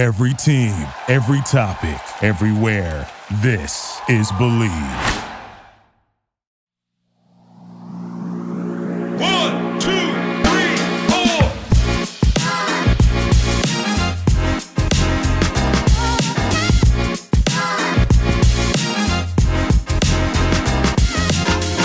Every team, every topic, everywhere. This is Bleav. One, two, three, four.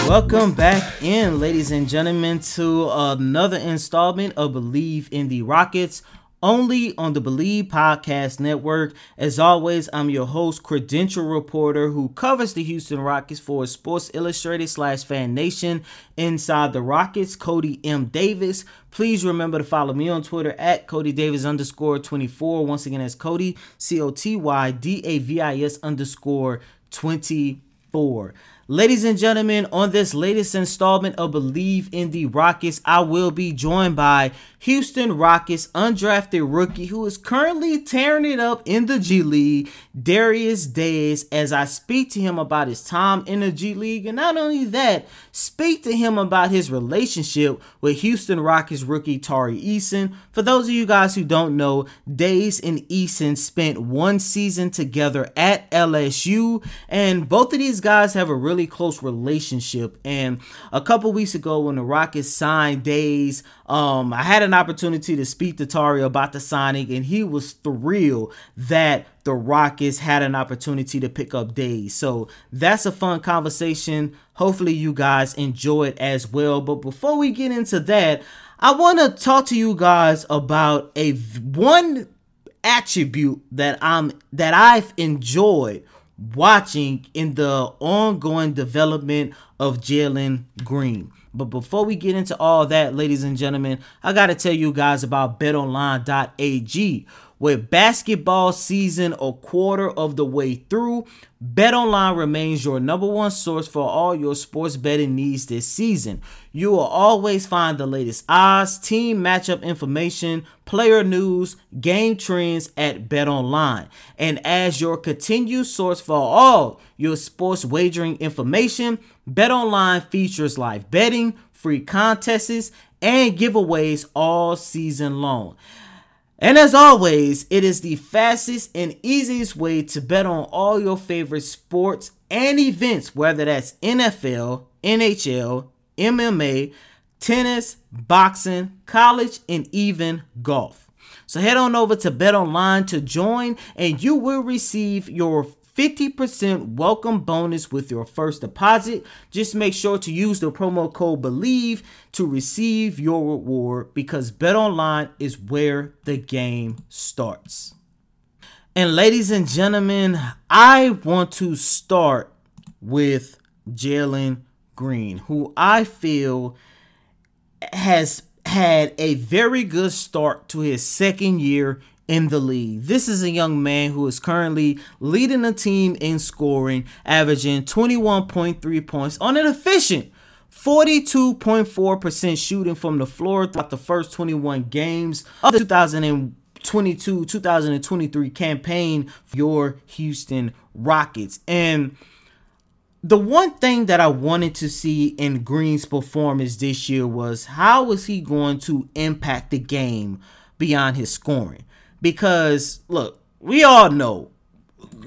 Welcome back in, ladies and gentlemen, to another installment of Bleav in the Rockets, only on the Bleav Podcast Network. As always, I'm your host, credential reporter who covers the Houston Rockets for Sports Illustrated slash Fan Nation inside the Rockets, Coty M. Davis. Please remember to follow me on Twitter at Coty Davis underscore 24. Once again, that's Coty, C O T Y D A V I S underscore 24. Ladies and gentlemen, on this latest installment of Bleav in the Rockets, I will be joined by Houston Rockets undrafted rookie who is currently tearing it up in the G League, Darius Days, as I speak to him about his time in the G League. And not only that, speak to him about his relationship with Houston Rockets rookie Tari Eason. For those of you guys who don't know, Days and Eason spent one season together at LSU, and both of these guys have a really close relationship. And a couple weeks ago, when the Rockets signed Days, um, I had an opportunity to speak to Tari about the signing, and he was thrilled that the Rockets had an opportunity to pick up Days. So that's a fun conversation. Hopefully, you guys enjoy it as well. But before we get into that, I want to talk to you guys about a one attribute that I'm that I've enjoyed watching in the ongoing development of Jalen Green. But before we get into all that, ladies and gentlemen, I got to tell you guys about betonline.ag. With basketball season a quarter of the way through, BetOnline remains your number one source for all your sports betting needs this season. You will always find the latest odds, team matchup information, player news, game trends at BetOnline. And as your continued source for all your sports wagering information, BetOnline features live betting, free contests, and giveaways all season long. And as always, it is the fastest and easiest way to bet on all your favorite sports and events, whether that's NFL, NHL, MMA, tennis, boxing, college, and even golf. So head on over to BetOnline to join, and you will receive your 50% welcome bonus with your first deposit. Just make sure to use the promo code BELIEVE to receive your reward because BetOnline is where the game starts. And ladies and gentlemen, I want to start with Jalen Green, who I feel has had a very good start to his second year in the league. This is a young man who is currently leading the team in scoring, averaging 21.3 points on an efficient 42.4% shooting from the floor throughout the first 21 games of the 2022 2023 campaign for your Houston Rockets. And the one thing that I wanted to see in Green's performance this year was how was he going to impact the game beyond his scoring? Because look, we all know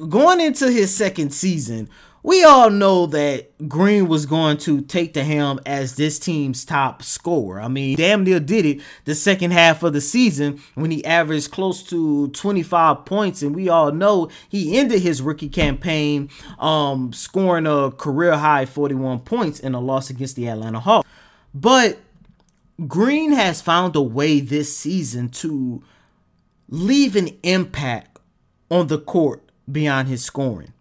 going into his second season, we all know that Green was going to take the helm as this team's top scorer. I mean, damn near did it the second half of the season when he averaged close to 25 points. And we all know he ended his rookie campaign um, scoring a career high 41 points in a loss against the Atlanta Hawks. But Green has found a way this season to leave an impact on the court beyond his scoring.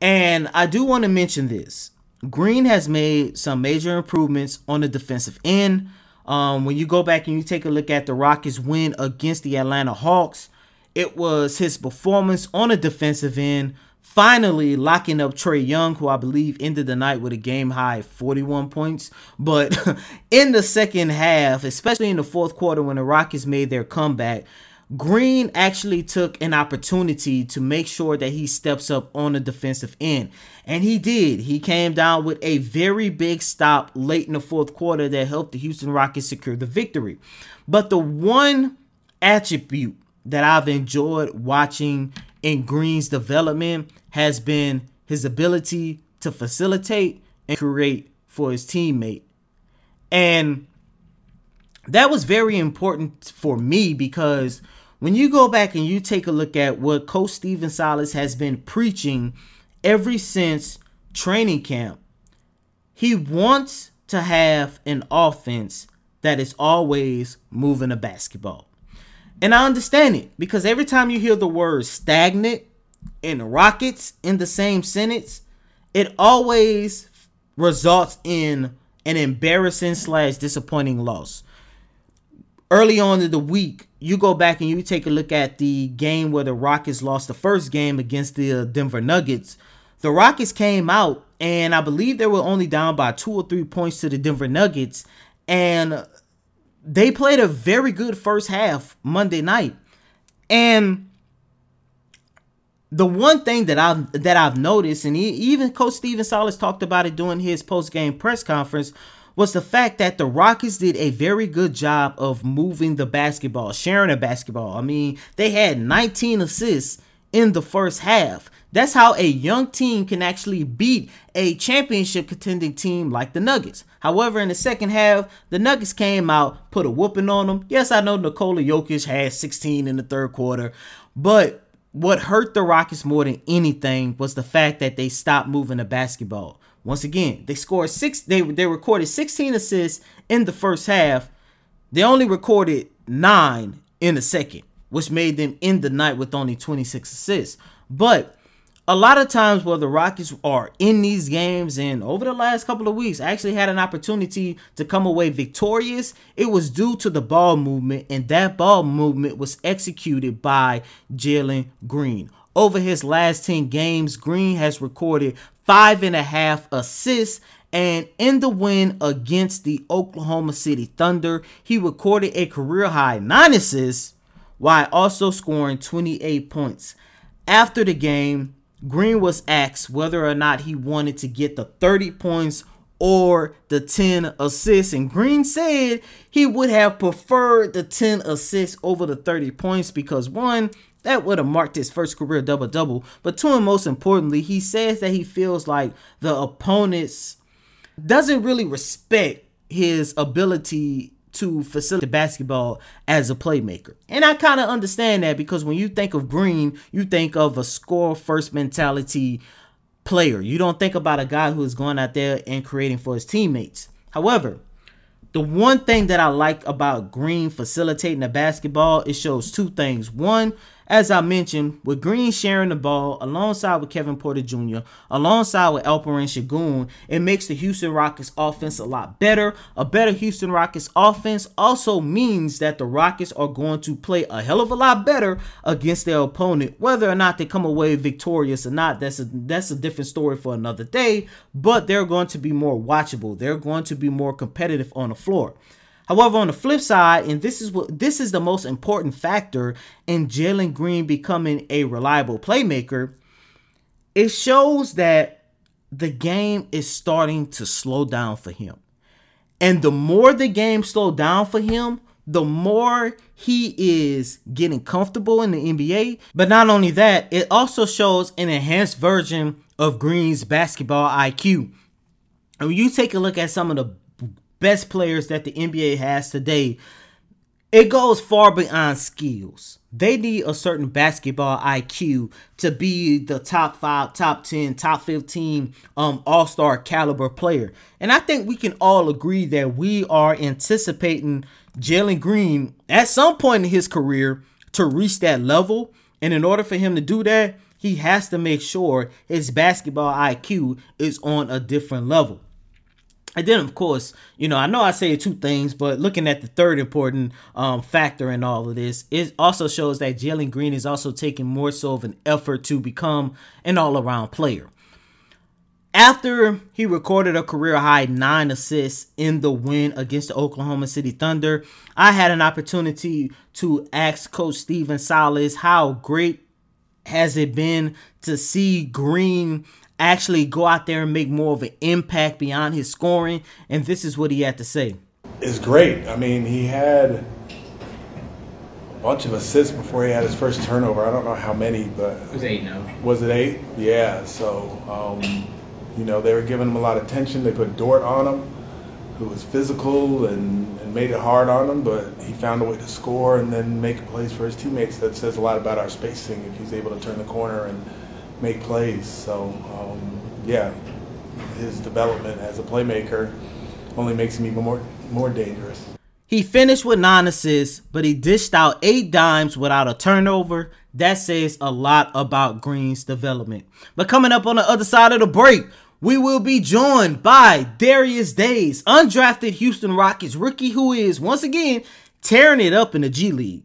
And I do want to mention this. Green has made some major improvements on the defensive end. Um, when you go back and you take a look at the Rockets' win against the Atlanta Hawks, it was his performance on the defensive end, finally locking up Trae Young, who I believe ended the night with a game high 41 points. But in the second half, especially in the fourth quarter when the Rockets made their comeback, Green actually took an opportunity to make sure that he steps up on the defensive end. And he did. He came down with a very big stop late in the fourth quarter that helped the Houston Rockets secure the victory. But the one attribute that I've enjoyed watching in Green's development has been his ability to facilitate and create for his teammate. And that was very important for me because when you go back and you take a look at what Coach Stephen Silas has been preaching ever since training camp, he wants to have an offense that is always moving a basketball. And I understand it because every time you hear the word stagnant and Rockets in the same sentence, it always results in an embarrassing slash disappointing loss. Early on in the week, you go back and you take a look at the game where the Rockets lost the first game against the Denver Nuggets. The Rockets came out and I believe they were only down by two or three points to the Denver Nuggets, and they played a very good first half Monday night. And the one thing that I've that I've noticed, and even Coach Stephen Silas talked about it during his post game press conference, was the fact that the Rockets did a very good job of moving the basketball, sharing the basketball. I mean, they had 19 assists in the first half. That's how a young team can actually beat a championship contending team like the Nuggets. However, in the second half, the Nuggets came out, put a whooping on them. Yes, I know Nikola Jokic had 16 in the third quarter, but what hurt the Rockets more than anything was the fact that they stopped moving the basketball. Once again, they scored six. They they recorded 16 assists in the first half. They only recorded nine in the second, which made them end the night with only 26 assists. But a lot of times where the Rockets are in these games and over the last couple of weeks I actually had an opportunity to come away victorious, it was due to the ball movement, and that ball movement was executed by Jalen Green. Over his last 10 games, Green has recorded five and a half assists. And in the win against the Oklahoma City Thunder, he recorded a career high nine assists while also scoring 28 points. After the game, Green was asked whether or not he wanted to get the 30 points or the 10 assists. And Green said he would have preferred the 10 assists over the 30 points because one, that would have marked his first career double double. But two, and most importantly, he says that he feels like the opponents doesn't really respect his ability to facilitate basketball as a playmaker. And I kind of understand that because when you think of Green, you think of a score first mentality player. You don't think about a guy who is going out there and creating for his teammates. However, the one thing that I like about Green facilitating the basketball, it shows two things. One, as I mentioned, with Green sharing the ball alongside with Kevin Porter Jr., alongside with Alperen Sengun, it makes the Houston Rockets offense a lot better. A better Houston Rockets offense also means that the Rockets are going to play a hell of a lot better against their opponent. Whether or not they come away victorious or not, that's a that's a different story for another day. But they're going to be more watchable. They're going to be more competitive on the floor. However, on the flip side, and this is what this is the most important factor in Jalen Green becoming a reliable playmaker, it shows that the game is starting to slow down for him. And the more the game slowed down for him, the more he is getting comfortable in the NBA. But not only that, it also shows an enhanced version of Green's basketball IQ. And when you take a look at some of the best players that the NBA has today, it goes far beyond skills. They need a certain basketball IQ to be the top five, top 10, top 15 um, all star caliber player. And I think we can all agree that we are anticipating Jalen Green at some point in his career to reach that level. And in order for him to do that, he has to make sure his basketball IQ is on a different level. And then, of course, you know, I know I say two things, but looking at the third important um, factor in all of this, it also shows that Jalen Green is also taking more so of an effort to become an all around player. After he recorded a career high nine assists in the win against the Oklahoma City Thunder, I had an opportunity to ask Coach Stephen Silas how great has it been to see Green actually go out there and make more of an impact beyond his scoring. And this is what he had to say. It's great. I mean, he had a bunch of assists before he had his first turnover. I don't know how many, but It was eight now. was it eight? Yeah. So, um, you know, they were giving him a lot of attention. They put Dort on him, who was physical and, and made it hard on him, but he found a way to score and then make plays for his teammates. That says a lot about our spacing if he's able to turn the corner and make plays. So, um, yeah, his development as a playmaker only makes him even more more dangerous. He finished with nine assists, but he dished out eight dimes without a turnover. That says a lot about Green's development. But coming up on the other side of the break, we will be joined by Darius Days, undrafted Houston Rockets rookie who is once again tearing it up in the G League.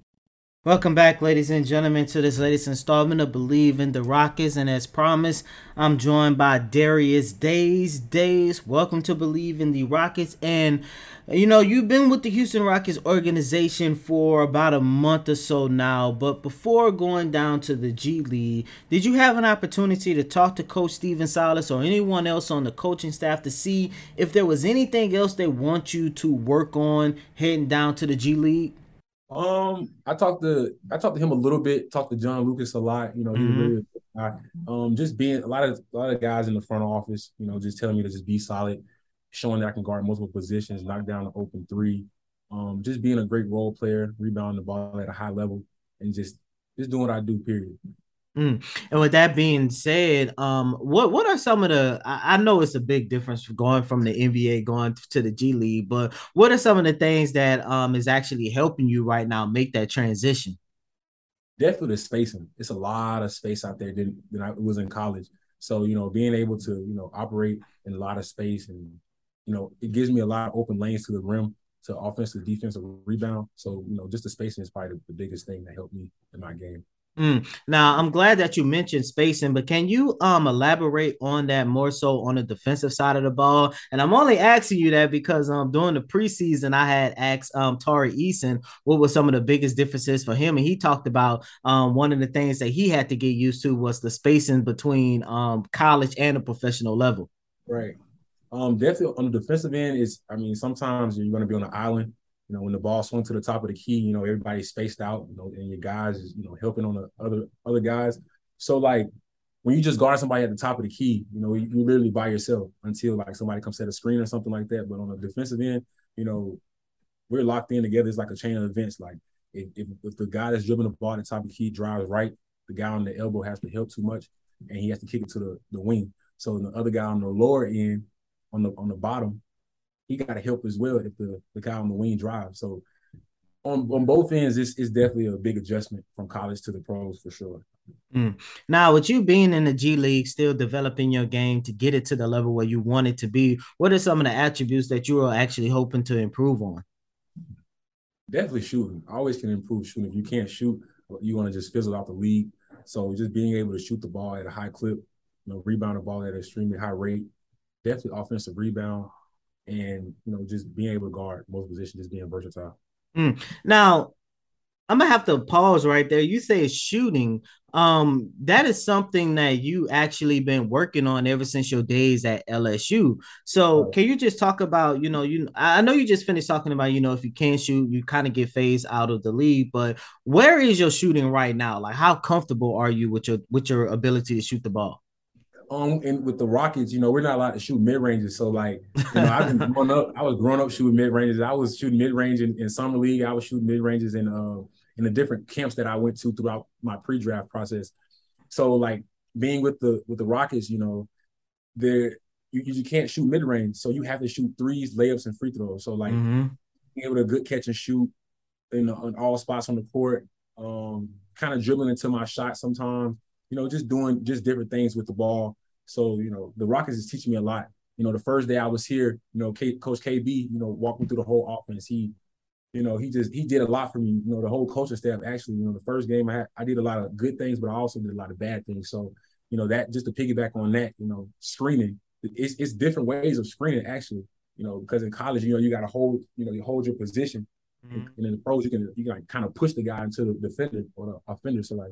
Welcome back, ladies and gentlemen, to this latest installment of Bleav in the Rockets. And as promised, I'm joined by Darius Days. Days, welcome to Bleav in the Rockets. And you know, you've been with the Houston Rockets organization for about a month or so now. But before going down to the G League, did you have an opportunity to talk to Coach Stephen Silas or anyone else on the coaching staff to see if there was anything else they want you to work on heading down to the G League? Um, I talked to I talked to him a little bit. Talked to John Lucas a lot. You know, he Mhm. really I, um just being a lot of a lot of guys in the front office. You know, just telling me to just be solid, showing that I can guard multiple positions, knock down an open three. Um, just being a great role player, rebounding the ball at a high level, and just just doing what I do. Period. And with that being said, um, what what are some of the? I, I know it's a big difference going from the NBA going to the G League, but what are some of the things that um is actually helping you right now make that transition? definitely the spacing. It's a lot of space out there than, than I was in college. So, you know, being able to, you know, operate in a lot of space and, you know, it gives me a lot of open lanes to the rim, to offensive, defensive rebound. So, you know, just the spacing is probably the, the biggest thing that helped me in my game. Mm. Now, I'm glad that you mentioned spacing, but can you um elaborate on that more so on the defensive side of the ball? And I'm only asking you that because um during the preseason I had asked um Tari Eason what were some of the biggest differences for him, and he talked about um one of the things that he had to get used to was the spacing between um college and the professional level. Right. Um, definitely on the defensive end is, I mean, sometimes you're going to be on an island. You know, when the ball swung to the top of the key, you know, everybody's spaced out, you know, and your guys is, you know, helping on the other other guys. So like when you just guard somebody at the top of the key, you know, you, you literally by yourself until like somebody comes set a screen or something like that. But on the defensive end, you know, we're locked in together. It's like a chain of events. Like if, if, if the guy that's dribbling the ball at the top of the key drives right, the guy on the elbow has to help too much, and he has to kick it to the, the wing. So the other guy on the lower end, on the on the bottom, he got to help as well if the, the guy on the wing drives. So on, on both ends, it's, it's definitely a big adjustment from college to the pros for sure. Mm. Now, with you being in the G League, still developing your game to get it to the level where you want it to be, what are some of the attributes that you are actually hoping to improve on? Definitely shooting. I always can improve shooting. If you can't shoot, you want to just fizzle out the league. So just being able to shoot the ball at a high clip, you know, rebound the ball at an extremely high rate, definitely offensive rebound, and you know, just being able to guard most positions, just being versatile. Now, I'm gonna have to pause right there. You say shooting. Um, that is something that you actually been working on ever since your days at LSU. So, can you just talk about, you know, you I I know you just finished talking about, you know, if you can't shoot, you kind of get phased out of the league. But where is your shooting right now? Like, how comfortable are you with your with your ability to shoot the ball? Um, and with the Rockets, you know, we're not allowed to shoot mid ranges. So like, you know, I've been growing up. I was growing up shooting mid ranges. I was shooting mid range in, in summer league. I was shooting mid ranges in uh in the different camps that I went to throughout my pre draft process. So like being with the with the Rockets, you know, there you, you can't shoot mid range, so you have to shoot threes, layups, and free throws. So like Mhm. being able to good catch and shoot in, in all spots on the court, um, kind of dribbling into my shot sometimes, you know, just doing just different things with the ball. So, you know, the Rockets is teaching me a lot. You know, the first day I was here, you know, K, Coach KB, you know, walked me through the whole offense. He, you know, he just he did a lot for me. You know, the whole coaching staff actually, you know, the first game I had, I did a lot of good things, but I also did a lot of bad things. So, you know, that just to piggyback on that, you know, screening, it's it's different ways of screening actually. You know, because in college, you know, you got to hold, you know, you hold your position, Mhm. and in the pros, you can you can like kind of push the guy into the defender or the offender. So like,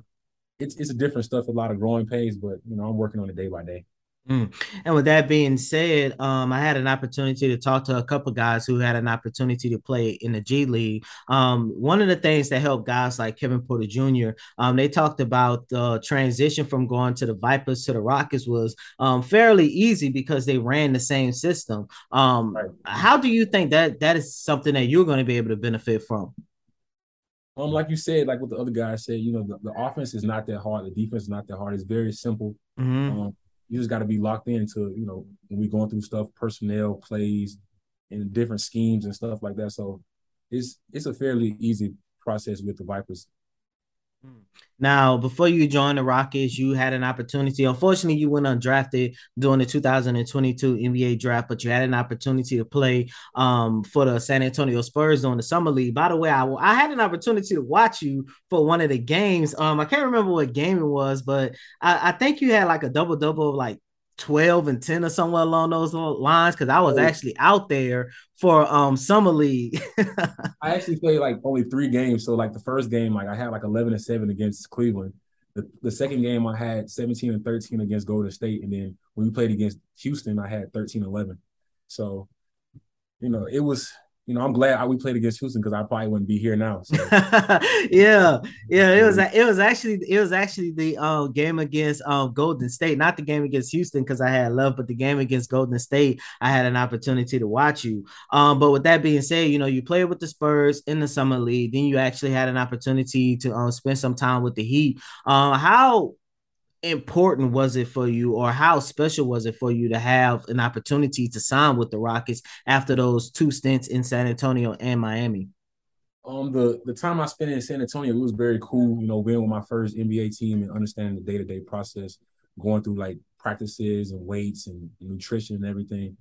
it's it's a different stuff, a lot of growing pains, but you know, I'm working on it day by day. Mm. And with that being said, um, I had an opportunity to talk to a couple guys who had an opportunity to play in the G League. Um, one of the things that helped guys like Kevin Porter Jr. Um, they talked about the transition from going to the Vipers to the Rockets was um, fairly easy because they ran the same system. Um, right. How do you think that that is something that you're going to be able to benefit from? Um, like you said, like what the other guy said, you know, the, the offense is not that hard. The defense is not that hard. It's very simple. Mm-hmm. Um, you just got to be locked into, you know, when we going through stuff, personnel, plays, and different schemes and stuff like that. So it's it's a fairly easy process with the Vipers. Now, before you joined the Rockets, you had an opportunity. Unfortunately, you went undrafted during the 2022 NBA draft, but you had an opportunity to play um, for the San Antonio Spurs on the summer league. By the way, I, I had an opportunity to watch you for one of the games. Um, I can't remember what game it was, but I, I think you had like a double double, like 12 and 10 or somewhere along those lines because I was oh. actually out there for um summer league. I actually played like only three games. So like the first game, like I had like 11 and 7 against Cleveland. The, the second game I had 17 and 13 against Golden State. And then when we played against Houston, I had 13 11. So, you know, it was you know, I'm glad we played against Houston because I probably wouldn't be here now. So. yeah, yeah, it was it was actually it was actually the uh, game against um, Golden State, not the game against Houston because I had love, but the game against Golden State, I had an opportunity to watch you. Um, but with that being said, you know, you played with the Spurs in the summer league, then you actually had an opportunity to um, spend some time with the Heat. Uh, how important was it for you or how special was it for you to have an opportunity to sign with the Rockets after those two stints in San Antonio and Miami? Um, the the time I spent in San Antonio, it was very cool. You know, being with my first NBA team and understanding the day to day process, going through like practices and weights and nutrition and everything.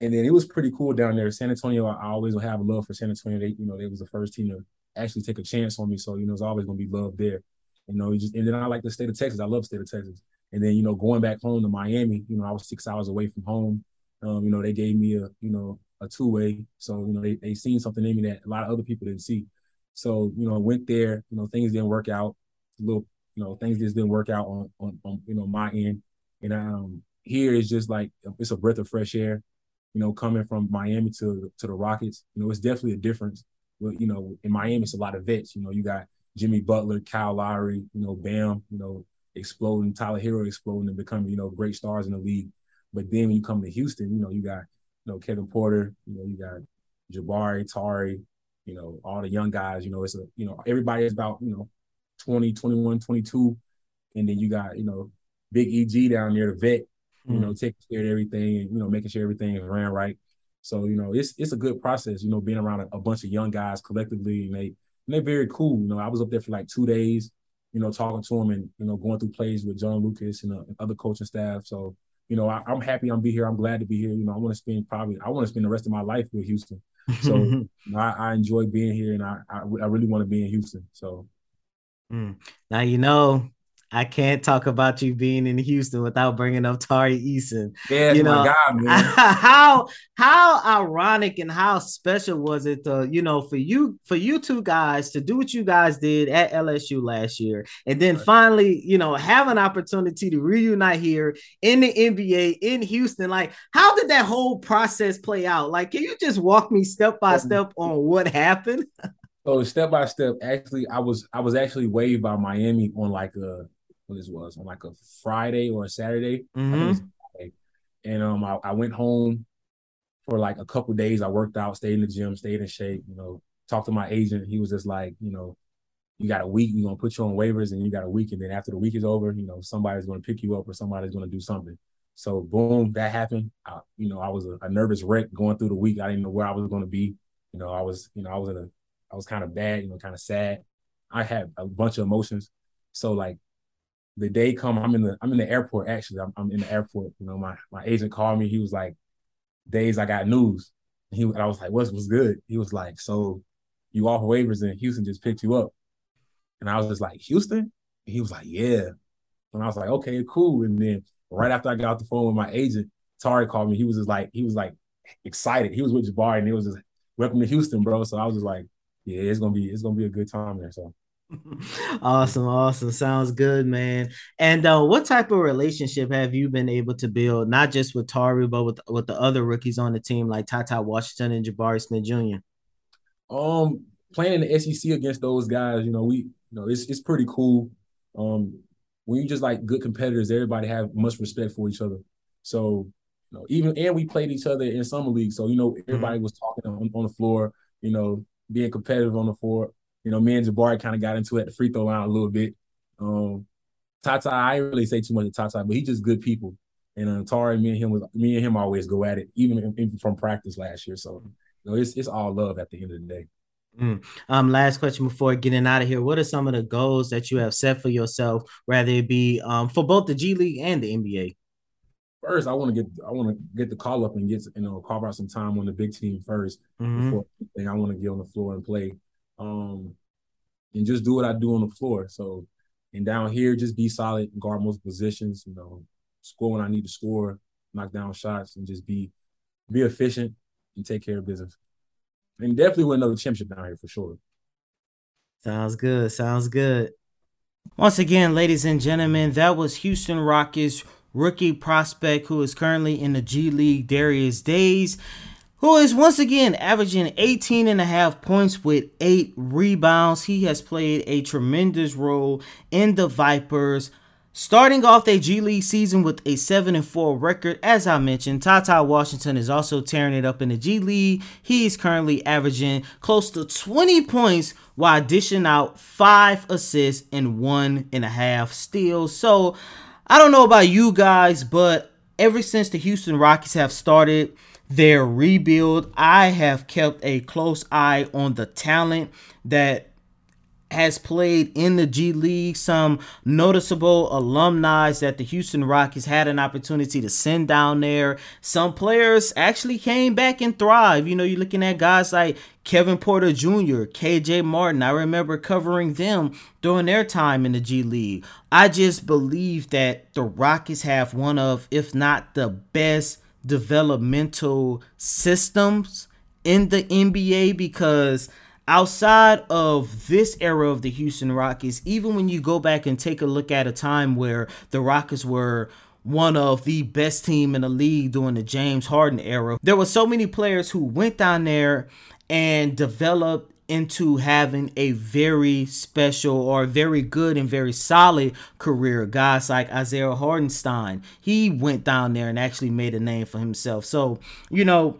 And then it was pretty cool down there. San Antonio, I always will have love for San Antonio. They, you know, they was the first team to actually take a chance on me. So, you know, it's always gonna be love there. You know, just and then I like the state of Texas. I love state of Texas. And then you know, going back home to Miami, you know, I was six hours away from home. Um, you know, they gave me a you know a two way. So you know, they they seen something in me that a lot of other people didn't see. So you know, went there. You know, things didn't work out. A little, you know, things just didn't work out on on, on you know my end. And um, here is just like it's a breath of fresh air. You know, coming from Miami to to the Rockets, you know, it's definitely a difference. But you know, in Miami, it's a lot of vets. You know, you got Jimmy Butler, Kyle Lowry, you know, Bam, you know, exploding, Tyler Herro exploding and becoming, you know, great stars in the league. But then when you come to Houston, you know, you got, you know, Kevin Porter, you know, you got Jabari, Tari, you know, all the young guys, you know, it's a, you know, everybody is about, you know, 20, 21, 22. And then you got, you know, Big EG down there, the vet, you mm. know, taking care of everything and, you know, making sure everything is ran right. So, you know, it's it's a good process, you know, being around a, a bunch of young guys collectively and they and they're very cool. You know, I was up there for like two days, you know, talking to them and you know going through plays with John Lucas and, uh, and other coaching staff. So you know, I, am happy I'm be here. I'm glad to be here. You know, I want to spend probably I want to spend the rest of my life with Houston. So you know, I, I, enjoy being here, and I I, I really want to be in Houston. So mm. now you know I can't talk about you being in Houston without bringing up Tari Eason. Yeah, you know how how ironic and how special was it to you know for you for you two guys to do what you guys did at LSU last year, and then right. finally you know have an opportunity to reunite here in the NBA in Houston. Like, how did that whole process play out? Like, can you just walk me step by step on what happened? So step by step, actually, I was I was actually waived by Miami on like a what this was on like a Friday or a Saturday. Mm-hmm. And um, I, I, went home for like a couple days. I worked out, stayed in the gym, stayed in shape. You know, talked to my agent. He was just like, you know, you got a week. You're gonna put you on waivers, and you got a week. And then after the week is over, you know, somebody's gonna pick you up or somebody's gonna do something. So boom, that happened. I, you know, I was a, a nervous wreck going through the week. I didn't know where I was gonna be. You know, I was, you know, I was in a, I was kind of bad. You know, kind of sad. I had a bunch of emotions. So like the day come, I'm in the I'm in the airport actually. I'm, I'm in the airport. You know, my my agent called me. He was like, "Days, I got news." And he and I was like, "What's was good?" He was like, "So you off waivers and Houston just picked you up." And I was just like, "Houston?" And he was like, "Yeah." And I was like, "Okay, cool." And then right after I got off the phone with my agent, Tari called me. He was just like, he was like excited. He was with Jabari and he was just, "Welcome to Houston, bro." So I was just like, "Yeah, it's gonna be it's gonna be a good time there." So awesome, awesome. Sounds good, man. And uh, what type of relationship have you been able to build, not just with Tari, but with with the other rookies on the team like Ty Washington and Jabari Smith Jr.? Um, playing in the SEC against those guys, you know, we you know it's it's pretty cool. Um, when you just like good competitors, everybody have much respect for each other. So, you know, even and we played each other in summer league. So, you know, everybody mm-hmm. was talking on, on the floor, you know, being competitive on the floor. You know, me and Jabari kind of got into it at the free throw line a little bit. Um, TyTy, I didn't really say too much to TyTy, but he's just good people. And uh, Tari, me and him was me and him always go at it, even, even from practice last year. So, you know, it's it's all love at the end of the day. Mm. Um, last question before getting out of here. What are some of the goals that you have set for yourself, rather it be um, for both the G League and the NBA? First, I want to get I want to get the call up and get you know carve out some time on the big team 1st mm-hmm. before I want to get on the floor and play um, and just do what I do on the floor. So, and down here, just be solid, guard most positions. You know, score when I need to score, knock down shots, and just be be efficient and take care of business. And definitely win another championship down here for sure. Sounds good. Sounds good. Once again, ladies and gentlemen, that was Houston Rockets rookie prospect who is currently in the G League, Darius Days who is once again averaging 18 and a half points with eight rebounds. He has played a tremendous role in the Vipers. Starting off their G League season with a 7 and 4 record, as I mentioned, TyTy Washington is also tearing it up in the G League. He is currently averaging close to 20 points while dishing out five assists and one and a half steals. So I don't know about you guys, but ever since the Houston Rockets have started, their rebuild. I have kept a close eye on the talent that has played in the G League, some noticeable alumni that the Houston Rockets had an opportunity to send down there. Some players actually came back and thrive. You know, you're looking at guys like Kevin Porter Jr., KJ Martin. I remember covering them during their time in the G League. I just believe that the Rockets have one of, if not the best, developmental systems in the NBA because outside of this era of the Houston Rockets, even when you go back and take a look at a time where the Rockets were one of the best team in the league during the James Harden era, there were so many players who went down there and developed into having a very special or very good and very solid career. Guys like Isaiah Hartenstein, he went down there and actually made a name for himself. So, you know,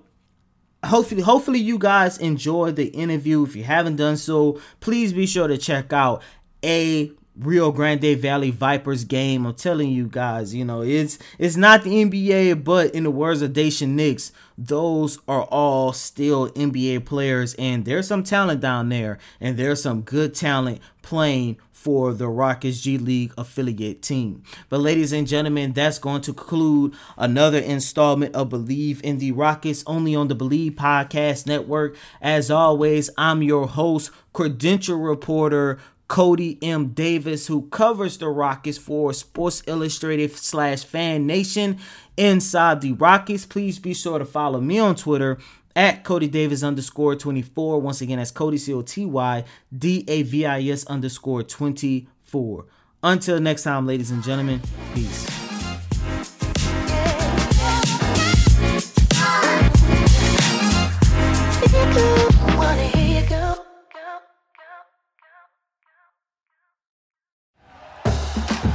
hopefully hopefully you guys enjoyed the interview. If you haven't done so, please be sure to check out a Rio Grande Valley Vipers game. I'm telling you guys, you know, it's it's not the NBA, but in the words of Daishen Nix, those are all still NBA players, and there's some talent down there, and there's some good talent playing for the Rockets G League affiliate team. But ladies and gentlemen, that's going to conclude another installment of Bleav in the Rockets only on the Bleav Podcast Network. As always, I'm your host, credential reporter Coty M. Davis, who covers the Rockets for Sports Illustrated slash Fan Nation inside the Rockets. Please be sure to follow me on Twitter at Coty Davis underscore 24. Once again, that's Coty C O T Y D A V I S underscore 24. Until next time, ladies and gentlemen, peace.